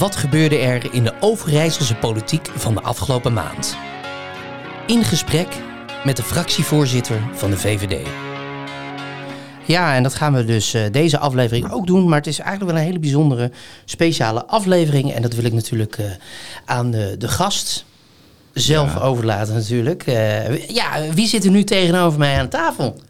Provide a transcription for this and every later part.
Wat gebeurde er in de Overijsselse politiek van de afgelopen maand? In gesprek met de fractievoorzitter van de VVD. Ja, en dat gaan we dus uh, deze aflevering ook doen. Maar het is eigenlijk wel een hele bijzondere, speciale aflevering. En dat wil ik natuurlijk uh, aan de, de gast zelf ja. overlaten natuurlijk. Uh, ja, wie zit er nu tegenover mij aan tafel?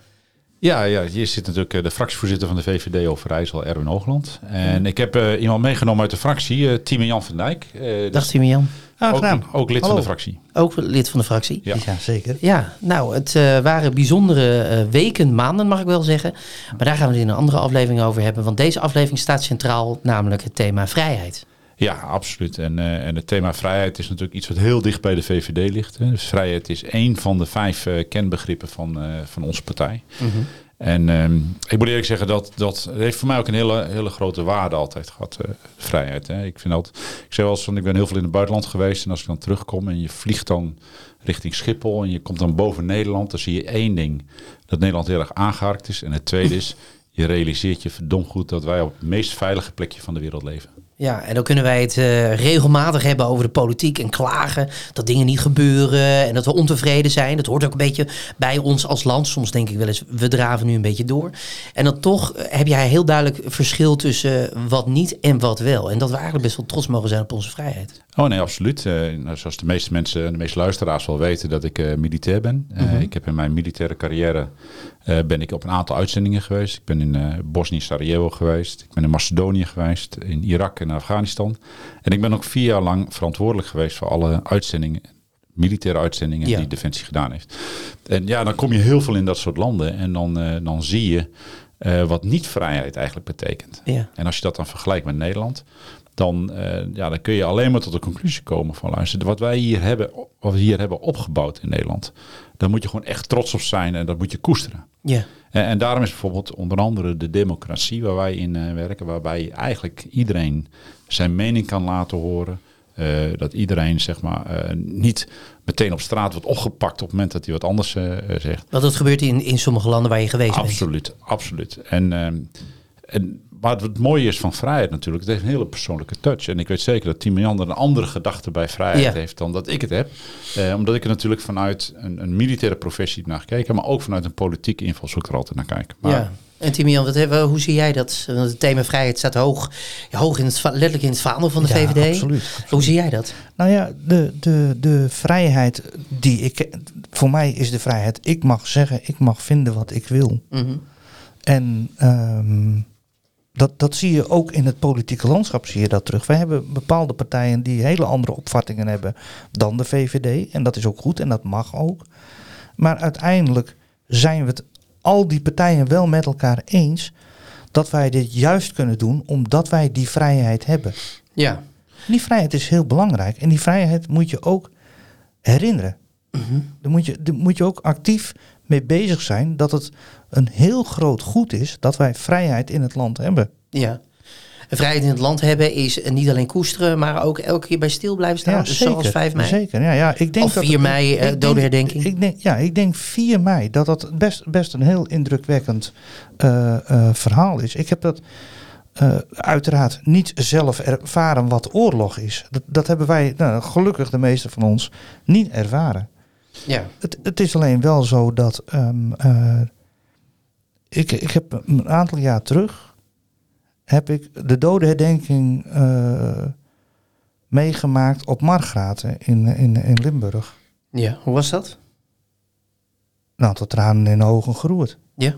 Ja, ja, hier zit natuurlijk de fractievoorzitter van de VVD Overijssel, Erwin Hoogland. En ik heb uh, iemand meegenomen uit de fractie, uh, Jan van Dijk. Uh, Dag Timo Jan. Ah, ook, ook, lid Hallo. van de fractie. Ook lid van de fractie? Ja, ja zeker. Ja, nou, het waren bijzondere weken, maanden mag ik wel zeggen. Maar daar gaan we het in een andere aflevering over hebben. Want deze aflevering staat centraal, namelijk het thema vrijheid. Ja, absoluut. En, uh, en het thema vrijheid is natuurlijk iets wat heel dicht bij de VVD ligt. Hè. Dus vrijheid is één van de vijf uh, kenbegrippen van, uh, van onze partij. Mm -hmm. En um, ik moet eerlijk zeggen dat dat heeft voor mij ook een hele, hele grote waarde altijd gehad, vrijheid. Hè. Ik vind dat, ik zeg wel eens van, ik ben heel veel in het buitenland geweest en als ik dan terugkom en je vliegt dan richting Schiphol en je komt dan boven Nederland, dan zie je één ding, dat Nederland heel erg aangeharkt is. En het tweede is, je realiseert je verdomd goed dat wij op het meest veilige plekje van de wereld leven. Ja, en dan kunnen wij het uh, regelmatig hebben over de politiek en klagen dat dingen niet gebeuren en dat we ontevreden zijn. Dat hoort ook een beetje bij ons als land. Soms denk ik wel eens, we draven nu een beetje door. En dan toch heb jij heel duidelijk verschil tussen wat niet en wat wel. En dat we eigenlijk best wel trots mogen zijn op onze vrijheid. Oh nee, absoluut. Uh, nou, zoals de meeste mensen, de meeste luisteraars wel weten, dat ik uh, militair ben. Mm -hmm. Ik heb in mijn militaire carrière ben ik op een aantal uitzendingen geweest. Ik ben in Bosnië, Sarajevo geweest. Ik ben in Macedonië geweest, in Irak en Afghanistan. En ik ben ook vier jaar lang verantwoordelijk geweest voor alle uitzendingen, militaire uitzendingen ja. die Defensie gedaan heeft. En ja, dan kom je heel veel in dat soort landen en dan, uh, dan zie je uh, wat niet-vrijheid eigenlijk betekent. Ja. En als je dat dan vergelijkt met Nederland, dan, uh, ja, dan kun je alleen maar tot de conclusie komen van luister, wat wij hier hebben, wat we hier hebben opgebouwd in Nederland, daar moet je gewoon echt trots op zijn en dat moet je koesteren. Ja. En, en daarom is bijvoorbeeld onder andere de democratie waar wij in uh, werken, waarbij eigenlijk iedereen zijn mening kan laten horen. Uh, dat iedereen zeg maar niet meteen op straat wordt opgepakt op het moment dat hij wat anders zegt. Want dat gebeurt in, in sommige landen waar je geweest absoluut, bent. Absoluut, absoluut. En, en maar het mooie is van vrijheid natuurlijk, het heeft een hele persoonlijke touch. En ik weet zeker dat Timo Jan er een andere gedachte bij vrijheid ja. heeft dan dat ik het heb. Eh, omdat ik er natuurlijk vanuit een, een, militaire professie naar gekeken, maar ook vanuit een politieke invalshoek er altijd naar kijk. Maar, ja. En Timian, wat hebben, hoe zie jij dat? Want het thema vrijheid staat hoog, hoog in het, letterlijk in het vaandel van de ja, VVD. Absoluut, absoluut, Hoe zie jij dat? Nou ja, de, de, de vrijheid die ik... Voor mij is de vrijheid, ik mag zeggen, ik mag vinden wat ik wil. Mm -hmm. En... Um, dat, dat zie je ook in het politieke landschap, zie je dat terug. Wij hebben bepaalde partijen die hele andere opvattingen hebben dan de VVD. En dat is ook goed en dat mag ook. Maar uiteindelijk zijn we het al die partijen wel met elkaar eens dat wij dit juist kunnen doen omdat wij die vrijheid hebben. Ja. Die vrijheid is heel belangrijk en die vrijheid moet je ook herinneren. Mm -hmm. Daar, moet je, daar moet je ook actief mee bezig zijn dat het een heel groot goed is dat wij vrijheid in het land hebben. Ja. Vrijheid in het land hebben is niet alleen koesteren, maar ook elke keer bij stil blijven staan. Ja, dus zeker, zoals 5 mei. Zeker, ja. ja ik denk of 4 mei, uh, dode herdenking. Ik denk, ja, ik denk 4 mei dat dat best, best een heel indrukwekkend uh, uh, verhaal is. Ik heb dat uiteraard niet zelf ervaren wat oorlog is. Dat, dat hebben wij, nou, gelukkig de meeste van ons, niet ervaren. Ja. Het, het is alleen wel zo dat um, uh, ik, ik heb een aantal jaar terug heb ik de dodenherdenking uh, meegemaakt op Margraten in, in, in Limburg. Ja, hoe was dat? Nou, tot tranen in de ogen geroerd. Ja.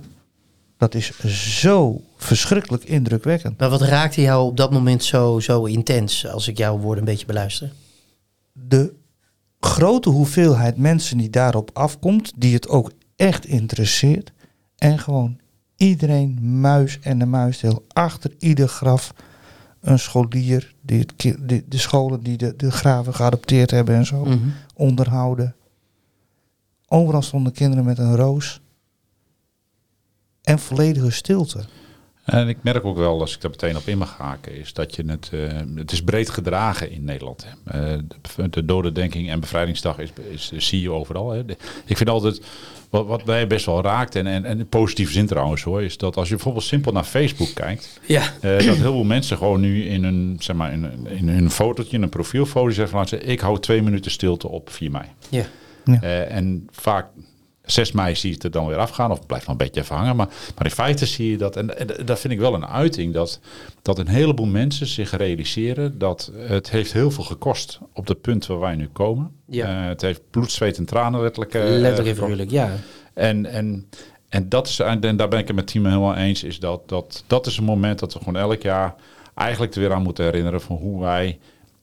Dat is zo verschrikkelijk indrukwekkend. Maar wat raakte jou op dat moment zo, zo intens, als ik jouw woorden een beetje beluister? De grote hoeveelheid mensen die daarop afkomt, die het ook echt interesseert. En gewoon iedereen muis en de muisdeel achter ieder graf. Een scholier, die het, de, de scholen die de, de graven geadopteerd hebben en zo, mm -hmm. onderhouden. Overal stonden kinderen met een roos. En volledige stilte. En ik merk ook wel, als ik daar meteen op in mag haken, is dat je het, uh, het is breed gedragen in Nederland. Uh, de, de dodendenking en bevrijdingsdag is, is, zie je overal. Hè. ik vind altijd, wat, wat mij best wel raakt, en, en, en in positieve zin trouwens hoor, is dat als je bijvoorbeeld simpel naar Facebook kijkt, ja. uh, dat heel veel mensen gewoon nu in een, zeg maar, in, in hun fotootje, in een profielfoto zeggen van, ik hou twee minuten stilte op 4 mei. Ja. ja. en vaak 6 mei zie je het er dan weer afgaan, of blijft nog een beetje even hangen. Maar, maar in feite zie je dat, en, en dat vind ik wel een uiting, dat, dat een heleboel mensen zich realiseren dat het heeft heel veel gekost op het punt waar wij nu komen. Ja. Uh, het heeft bloed, zweet en tranen letterlijk. Uh, letterlijk figuurlijk, ja. En, en, en, dat is, en daar ben ik het met Timo helemaal eens, is dat, dat dat is een moment dat we gewoon elk jaar eigenlijk er weer aan moeten herinneren van hoe wij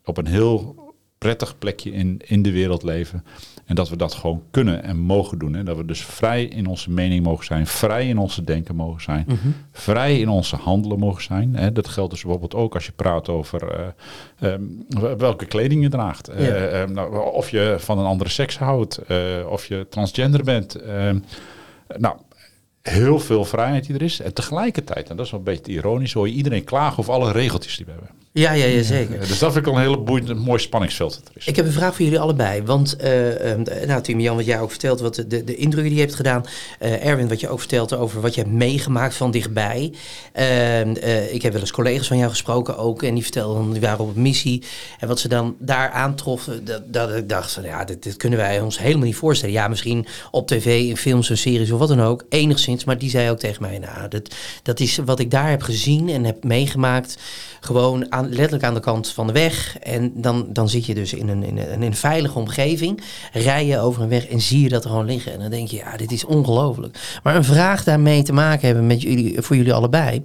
op een heel prettig plekje in, in de wereld leven. En dat we dat gewoon kunnen en mogen doen. En dat we dus vrij in onze mening mogen zijn, vrij in onze denken mogen zijn, Mhm. vrij in onze handelen mogen zijn. Hè, dat geldt dus bijvoorbeeld ook als je praat over uh, um, welke kleding je draagt. Uh, um, nou, of je van een andere seks houdt, uh, of je transgender bent. nou, heel veel vrijheid die er is. En tegelijkertijd, en dat is wel een beetje ironisch, hoor je iedereen klagen over alle regeltjes die we hebben. Ja, ja, ja, zeker. Dus dat vind ik al een hele boeiend, mooi spanningsveld dat er is. Ik heb een vraag voor jullie allebei. Want, uh, um, nou, Tim Jan, wat jij ook vertelt, wat de, de indrukken die je hebt gedaan. Uh, Erwin, wat je ook vertelt over wat je hebt meegemaakt van dichtbij. Uh, ik heb wel eens collega's van jou gesproken ook. En die vertelden, die waren op een missie. En wat ze dan daar aantroffen, dat, dat ik dacht van, ja, dit, dit, kunnen wij ons helemaal niet voorstellen. Ja, misschien op tv, in films en series of wat dan ook, enigszins. Maar die zei ook tegen mij, nou, dat, dat is wat ik daar heb gezien en heb meegemaakt. Gewoon aan, letterlijk aan de kant van de weg. En dan, dan zit je dus in een, in, een, in een veilige omgeving. Rij je over een weg en zie je dat er gewoon liggen. En dan denk je, ja, dit is ongelooflijk. Maar een vraag daarmee te maken hebben met jullie, voor jullie allebei.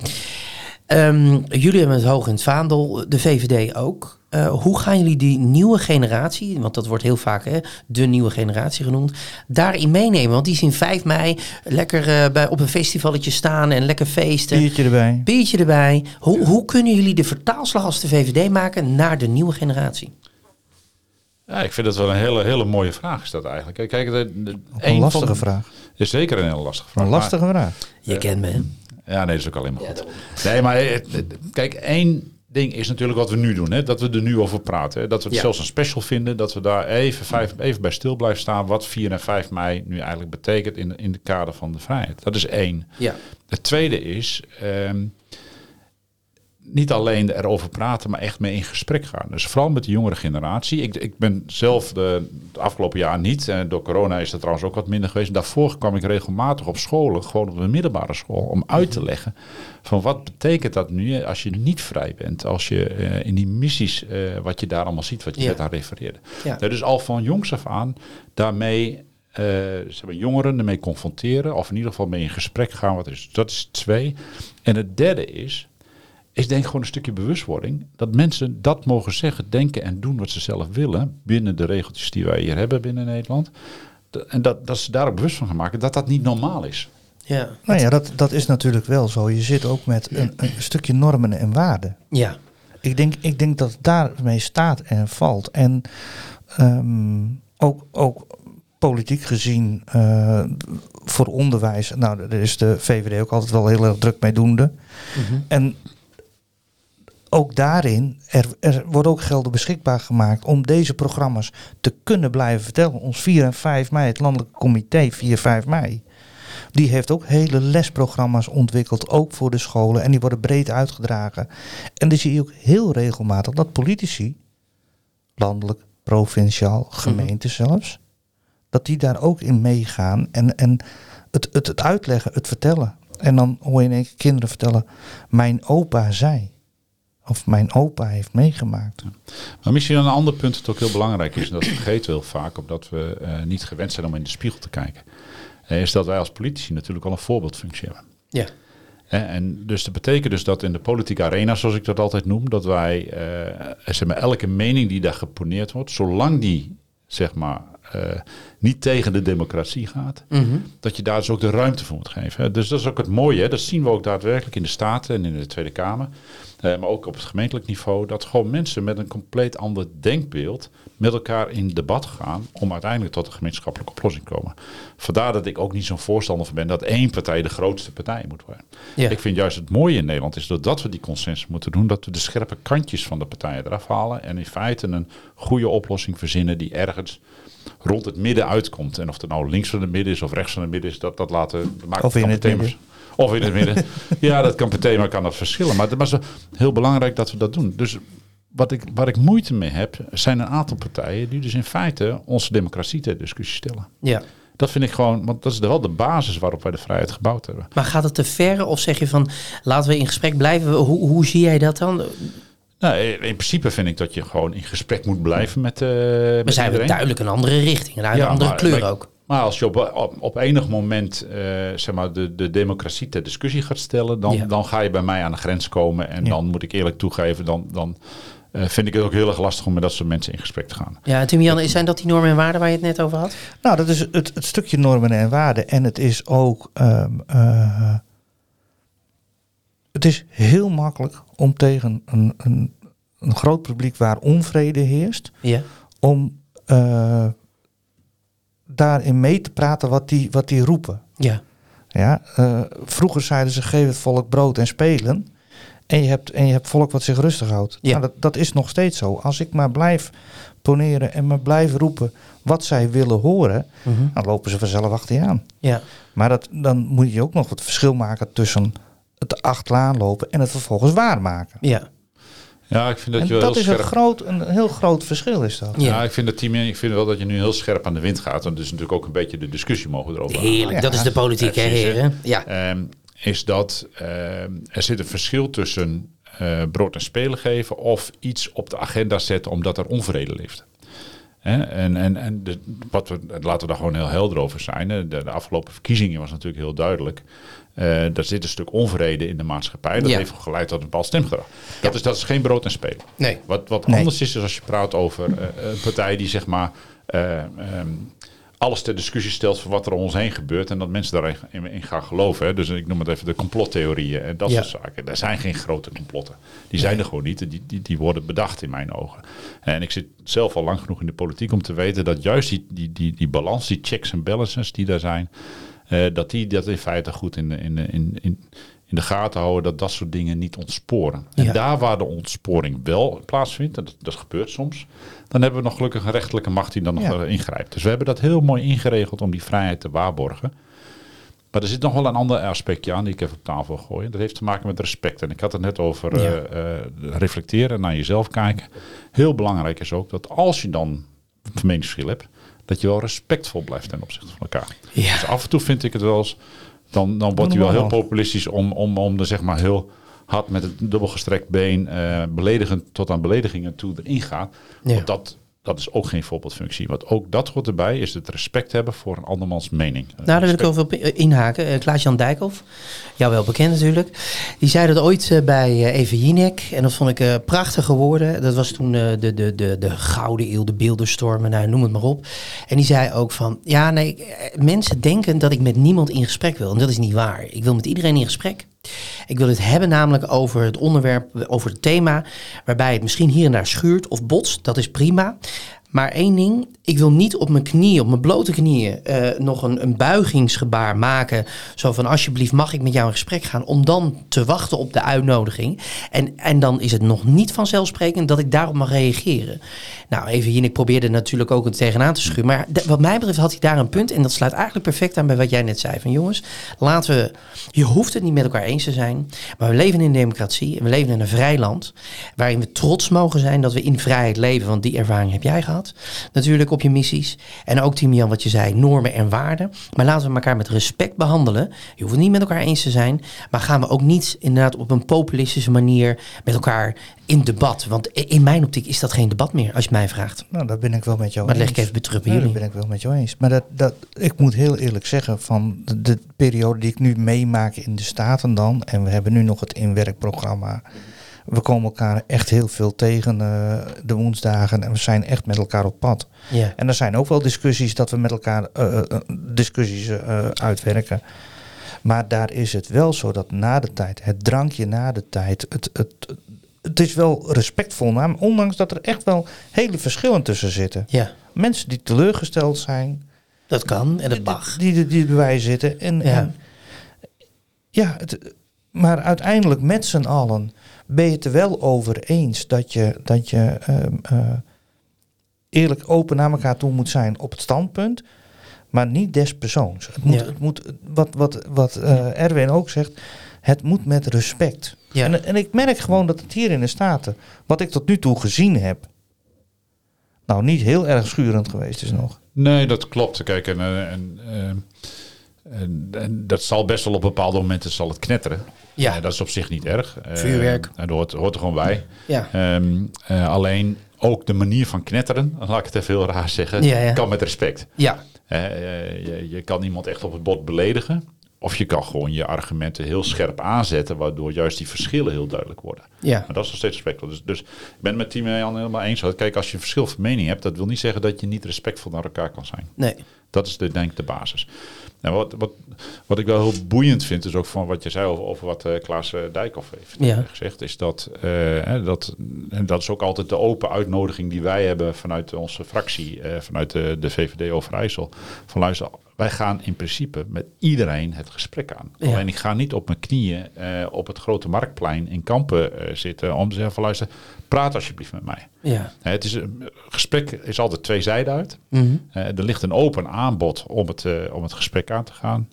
Um, jullie hebben het hoog in het vaandel, de VVD ook. Uh, hoe gaan jullie die nieuwe generatie, want dat wordt heel vaak hè, de nieuwe generatie genoemd, daarin meenemen? Want die zien 5 mei lekker uh, bij, op een festivalletje staan en lekker feesten. Biertje erbij. Biertje erbij. Hoe, hoe kunnen jullie de vertaalslag als de VVD maken naar de nieuwe generatie? Ja, ik vind dat wel een hele, hele mooie vraag is dat eigenlijk. Kijk, de, de, een lastige van, vraag. Is zeker een hele lastige vraag. Een lastige vraag. Je uh, kent me. Ja, nee, dat is ook alleen maar goed. Ja, nee, maar kijk, één ding is natuurlijk wat we nu doen. Hè? Dat we er nu over praten. Hè? Dat we het ja. zelfs een special vinden. Dat we daar even, vijf, even bij stil blijven staan. Wat 4 en 5 mei nu eigenlijk betekent in, in de kader van de vrijheid. Dat is één. Ja. Het tweede is... Um, niet alleen erover praten, maar echt mee in gesprek gaan. Dus vooral met de jongere generatie. Ik, ik ben zelf de, de afgelopen jaar niet. En door corona is dat trouwens ook wat minder geweest. Daarvoor kwam ik regelmatig op scholen, gewoon op de middelbare school, om uit te leggen van wat betekent dat nu als je niet vrij bent. Als je uh, in die missies, uh, wat je daar allemaal ziet, wat je Ja. net aan refereerde. Ja. dus al van jongs af aan daarmee eh, zeg maar, jongeren ermee confronteren. Of in ieder geval mee in gesprek gaan. Wat is. Dat is twee. En het derde is, ik denk gewoon een stukje bewustwording. Dat mensen dat mogen zeggen, denken en doen wat ze zelf willen. Binnen de regeltjes die wij hier hebben binnen Nederland. De- En dat, dat ze daar ook bewust van gaan maken dat dat niet normaal is. Ja. Nou ja, dat, dat is natuurlijk wel zo. Je zit ook met een, een stukje normen en waarden. Ja. Ik denk, ik denk dat het daarmee staat en valt. En ehm, ook, ook politiek gezien eh, voor onderwijs, nou, daar is de VVD ook altijd wel heel erg druk mee doende. Mhm. En ook daarin, er, er wordt ook gelden beschikbaar gemaakt om deze programma's te kunnen blijven vertellen. Ons 4 en 5 mei, het landelijke comité 4 5 mei. Die heeft ook hele lesprogramma's ontwikkeld, ook voor de scholen. En die worden breed uitgedragen. En dan zie je ook heel regelmatig dat politici, landelijk, provinciaal, gemeente zelfs, dat die daar ook in meegaan. En, en het, het, het uitleggen, het vertellen. En dan hoor je in één keer kinderen vertellen, mijn opa zei. Of mijn opa heeft meegemaakt. Maar misschien een ander punt dat ook heel belangrijk is. En dat vergeten we heel vaak, omdat we eh, niet gewend zijn om in de spiegel te kijken. eh, is dat wij als politici natuurlijk al een voorbeeldfunctie hebben. Ja. Hè, en dus dat betekent dus dat in de politieke arena, zoals ik dat altijd noem, dat wij eh, zeg maar, elke mening die daar geponeerd wordt, zolang die zeg maar, eh, niet tegen de democratie gaat, Mhm. dat je daar dus ook de ruimte voor moet geven. hè. Dus dat is ook het mooie. Hè? Dat zien we ook daadwerkelijk in de Staten en in de Tweede Kamer. eh, maar ook op het gemeentelijk niveau. Dat gewoon mensen met een compleet ander denkbeeld met elkaar in debat gaan. om uiteindelijk tot een gemeenschappelijke oplossing te komen. Vandaar dat ik ook niet zo'n voorstander van ben dat één partij de grootste partij moet worden. Ja. Ik vind juist het mooie in Nederland is doordat we die consensus moeten doen. dat we de scherpe kantjes van de partijen eraf halen. en in feite een goede oplossing verzinnen die ergens rond het midden uitkomt. En of het nou links van het midden is of rechts van het midden is, dat, dat laten. Maakt Of in het midden. Of in het midden. ja, dat kan per thema kan dat verschillen. Maar het was heel belangrijk dat we dat doen. Dus wat ik, waar ik moeite mee heb, zijn een aantal partijen die dus in feite onze democratie ter discussie stellen. Ja. Dat vind ik gewoon, want dat is wel de basis waarop wij de vrijheid gebouwd hebben. Maar gaat het te ver of zeg je van laten we in gesprek blijven? Hoe, hoe zie jij dat dan? Nou, in in principe vind ik dat je gewoon in gesprek moet blijven met, eh We met zijn we duidelijk een andere richting, een Ja, andere maar- kleur maar- ook. Maar als je op, op, op enig moment eh, zeg maar de, de democratie ter discussie gaat stellen, dan, Ja. dan ga je bij mij aan de grens komen. En Ja. dan moet ik eerlijk toegeven, dan, dan eh, vind ik het ook heel erg lastig om met dat soort mensen in gesprek te gaan. Ja, Tim-Jan, zijn dat die normen en waarden waar je het net over had? Nou, dat is het, het stukje normen en waarden. En het is ook. ehm, eh, het is heel makkelijk om tegen een, een, een groot publiek waar onvrede heerst. Ja. om eh, daarin mee te praten wat die, wat die roepen. Ja. Ja, eh, vroeger zeiden ze geef het volk brood en spelen. En je hebt, en je hebt volk wat zich rustig houdt. Ja. Nou, dat, dat is nog steeds zo. Als ik maar blijf poneren en maar blijf roepen wat zij willen horen, Mhm. dan lopen ze vanzelf achter je aan. Ja. Maar dat, dan moet je ook nog het verschil maken tussen het achteraan lopen en het vervolgens waarmaken. Ja. Ja, ik vind dat en je wel dat heel is een, groot, een heel groot verschil is dat. Ja. Ja, ik vind dat team, ik vind wel dat je nu heel scherp aan de wind gaat. En dus natuurlijk ook een beetje de discussie mogen erover. Heerlijk, dat is de politiek, hè, heren? Ja. Ehm, is dat ehm, er zit een verschil tussen eh, brood en spelen geven of iets op de agenda zetten omdat er onvrede leeft. Hè? En, en, en de, wat we, laten we daar gewoon heel helder over zijn. De, de afgelopen verkiezingen was natuurlijk heel duidelijk. Eh er zit een stuk onvrede in de maatschappij. Dat Ja. heeft geleid tot een bepaald stemgedrag. Dat, is, dat is geen brood en spelen. Nee. Wat, wat Nee. anders is, is als je praat over eh, een partij die zeg maar eh, ehm, alles ter discussie stelt voor wat er om ons heen gebeurt en dat mensen daarin in, gaan geloven. Hè. Dus ik noem het even de complottheorieën en dat Ja. soort zaken. Er zijn geen grote complotten. Die zijn er gewoon niet. Die, die, die worden bedacht in mijn ogen. En ik zit zelf al lang genoeg in de politiek om te weten dat juist die, die, die, die balans, die checks en balances die daar zijn, eh, dat die dat in feite goed in, de- in, in, in, in de gaten houden dat dat soort dingen niet ontsporen. En Ja. daar waar de ontsporing wel plaatsvindt, en dat, dat gebeurt soms, dan hebben we nog gelukkig een rechterlijke macht die dan nog Ja. ingrijpt. Dus we hebben dat heel mooi ingeregeld om die vrijheid te waarborgen. Maar er zit nog wel een ander aspectje aan die ik even op tafel gooien. Dat heeft te maken met respect. En ik had het net over Ja. eh, reflecteren, naar jezelf kijken. Heel belangrijk is ook dat als je dan een meningsverschil hebt, dat je wel respectvol blijft ten opzichte van elkaar. Ja. Dus af en toe vind ik het wel eens, dan, dan wordt hij wel heel populistisch om, om, om er zeg maar heel hard met een dubbelgestrekt been, eh, beledigend tot aan beledigingen toe erin gaat. Ja. Dat, dat is ook geen voorbeeldfunctie. Want ook dat hoort erbij, is het respect hebben voor een andermans mening. Nou, daar wil ik over op inhaken. Eh, Klaas-Jan Dijkhoff, jou wel bekend natuurlijk. Die zei dat ooit eh, bij eh, Eva Jinek. En dat vond ik eh, prachtige woorden. Dat was toen eh, de, de, de, de Gouden Eeuw, de beeldenstormen, nou, noem het maar op. En die zei ook van, ja nee, eh, mensen denken dat ik met niemand in gesprek wil. En dat is niet waar. Ik wil met iedereen in gesprek. Ik wil het hebben namelijk over het onderwerp, over het thema, waarbij het misschien hier en daar schuurt of botst. Dat is prima. Maar één ding, ik wil niet op mijn knieën, op mijn blote knieën, eh, nog een, een buigingsgebaar maken. Zo van, alsjeblieft, mag ik met jou in gesprek gaan? Om dan te wachten op de uitnodiging. En, en dan is het nog niet vanzelfsprekend dat ik daarop mag reageren. Nou, even hier, ik probeerde natuurlijk ook het tegenaan te schuren. Maar wat mij betreft had hij daar een punt. En dat sluit eigenlijk perfect aan bij wat jij net zei. Van jongens, laten we, je hoeft het niet met elkaar eens te zijn. Maar we leven in een democratie en we leven in een vrij land. Waarin we trots mogen zijn dat we in vrijheid leven. Want die ervaring heb jij gehad. Natuurlijk op je missies. En ook Timian wat je zei, normen en waarden. Maar laten we elkaar met respect behandelen. Je hoeft het niet met elkaar eens te zijn. Maar gaan we ook niet inderdaad op een populistische manier met elkaar in debat. Want in mijn optiek is dat geen debat meer, als je mij vraagt. Nou, daar ben ik wel met jou Maar dat eens. leg ik even terug bij jullie. dat ben ik wel met jou eens. Maar dat, dat, ik moet heel eerlijk zeggen, van de, de periode die ik nu meemaak in de Staten dan, en we hebben nu nog het inwerkprogramma we komen elkaar echt heel veel tegen eh, de woensdagen en we zijn echt met elkaar op pad. En er zijn ook wel discussies dat we met elkaar eh, eh, discussies uitwerken. Maar daar is het wel zo dat na de tijd, het drankje na de tijd, het, het, het is wel respectvol, naar, ondanks dat er echt wel hele verschillen tussen zitten. ja, Mensen die teleurgesteld zijn, dat kan en dat mag. die, die, die erbij zitten. En, Ja. en ja, het, maar uiteindelijk met z'n allen ben je het er wel over eens dat je, dat je ehm, eh, eerlijk open naar elkaar toe moet zijn op het standpunt, maar niet des persoons. Het moet, Ja. het moet wat, wat, wat eh, Erwin ook zegt, het moet met respect. Ja. En, en ik merk gewoon dat het hier in de Staten, wat ik tot nu toe gezien heb, nou niet heel erg schurend geweest is nog. Nee, dat klopt. Kijk, en, eh, en, en, en dat zal best wel op bepaalde momenten zal het knetteren. Ja. Eh, dat is op zich niet erg. Eh, Vuurwerk. En dat hoort, hoort er gewoon bij. Ja. Ehm, eh, alleen ook de manier van knetteren, laat ik het even heel raar zeggen, Ja, ja. kan met respect. Ja, je, je kan iemand echt op het bot beledigen. Of je kan gewoon je argumenten heel scherp aanzetten, waardoor juist die verschillen heel duidelijk worden. ja, Maar dat is nog steeds respectvol. Dus, dus ik ben het met Team Jan helemaal eens. Kijk, als je een verschil van mening hebt, dat wil niet zeggen dat je niet respectvol naar elkaar kan zijn. nee. Dat is de, denk ik de basis. Nou, wat, wat, wat ik wel heel boeiend vind, is ook van wat je zei over, over wat eh, Klaas eh, Dijkhoff heeft eh, Ja. gezegd, is dat, dat, en dat is ook altijd de open uitnodiging die wij hebben vanuit onze fractie, vanuit de, de VVD Overijssel. Van luister, wij gaan in principe met iedereen het gesprek aan. Ja. Alleen ik ga niet op mijn knieën eh, op het grote marktplein in Kampen eh, zitten om te zeggen van luister, praat alsjeblieft met mij. Ja. Het is, een gesprek is altijd twee zijden uit. Mhm. Eh, er ligt een open aanbod om het, om het gesprek aan te gaan.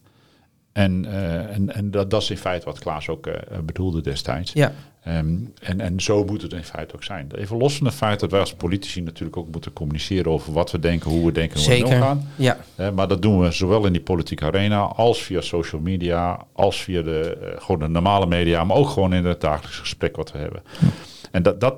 En, eh, en, en dat, dat is in feite wat Klaas ook eh, bedoelde destijds. Ja. Ehm, en, en zo moet het in feite ook zijn. Even los van het feit dat wij als politici natuurlijk ook moeten communiceren over wat we denken, hoe we denken, hoe we Zeker. omgaan. Ja. Maar dat doen we zowel in die politieke arena als via social media, als via de, eh, gewoon de normale media, maar ook gewoon in het dagelijks gesprek wat we hebben. En dat, dat,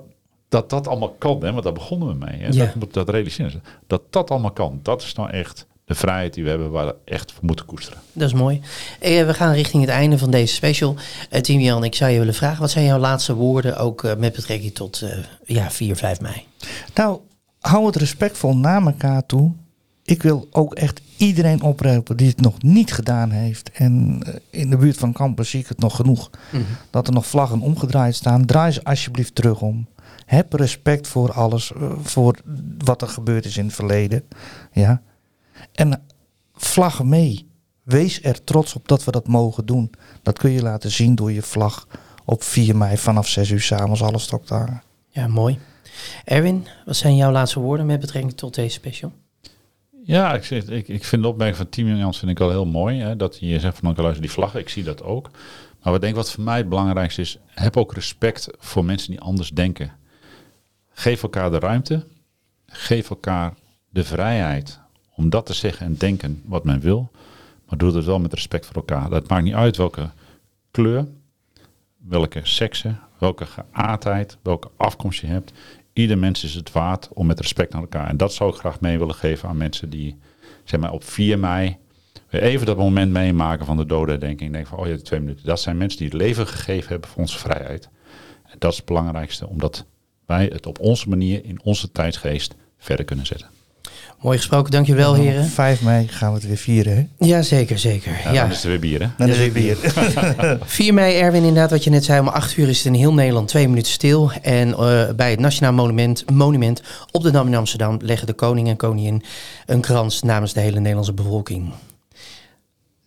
dat dat allemaal kan, hè, want daar begonnen we mee. Hè, Ja. dat, dat realiseren. Dat dat allemaal kan, dat is nou echt de vrijheid die we hebben waar we echt voor moeten koesteren. Dat is mooi. Eh, we gaan richting het einde van deze special. Eh Tim Jan, ik zou je willen vragen, wat zijn jouw laatste woorden ook eh, met betrekking tot eh, ja, 4, 5 mei? Nou, hou het respectvol naar elkaar toe. Ik wil ook echt iedereen oproepen die het nog niet gedaan heeft. En in de buurt van Kampen zie ik het nog genoeg. Dat er nog vlaggen omgedraaid staan. Draai ze alsjeblieft terug om. Heb respect voor alles. voor wat er gebeurd is in het verleden. Ja. En vlaggen mee. Wees er trots op dat we dat mogen doen. Dat kun je laten zien door je vlag op 4 mei vanaf 6 uur s'avonds alles stok te hangen. Ja, mooi. Erwin, wat zijn jouw laatste woorden met betrekking tot deze special? Ja, ik, zeg, ik, ik vind de opmerking van Team Jans vind ik wel heel mooi. Hè, dat je zegt van, dan luister die vlaggen, ik zie dat ook. Maar wat denk ik wat voor mij het belangrijkste is, heb ook respect voor mensen die anders denken. Geef elkaar de ruimte. Geef elkaar de vrijheid om dat te zeggen en denken wat men wil. Maar doe het wel met respect voor elkaar. Dat maakt niet uit welke kleur, welke seksen, welke geaardheid, welke afkomst je hebt. Ieder mens is het waard om met respect naar elkaar. En dat zou ik graag mee willen geven aan mensen die zeg maar, op 4 mei even dat moment meemaken van de dodenherdenking. Ik denk van, oh ja, twee minuten. Dat zijn mensen die het leven gegeven hebben voor onze vrijheid. En dat is het belangrijkste, omdat wij het op onze manier, in onze tijdsgeest, verder kunnen zetten. Mooi gesproken, dankjewel heren. 5 mei gaan we het weer vieren. Hè? Ja, zeker, zeker. Ja, Ja, Dan is er weer bier, hè? Dan is het weer. 4 mei, Erwin, inderdaad, wat je net zei, om 8 uur is het in heel Nederland twee minuten stil. En eh, bij het Nationaal Monument, monument op de Dam in Amsterdam leggen de koning en koningin een krans namens de hele Nederlandse bevolking.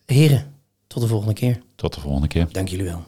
Heren, tot de volgende keer. Tot de volgende keer. Dank jullie wel.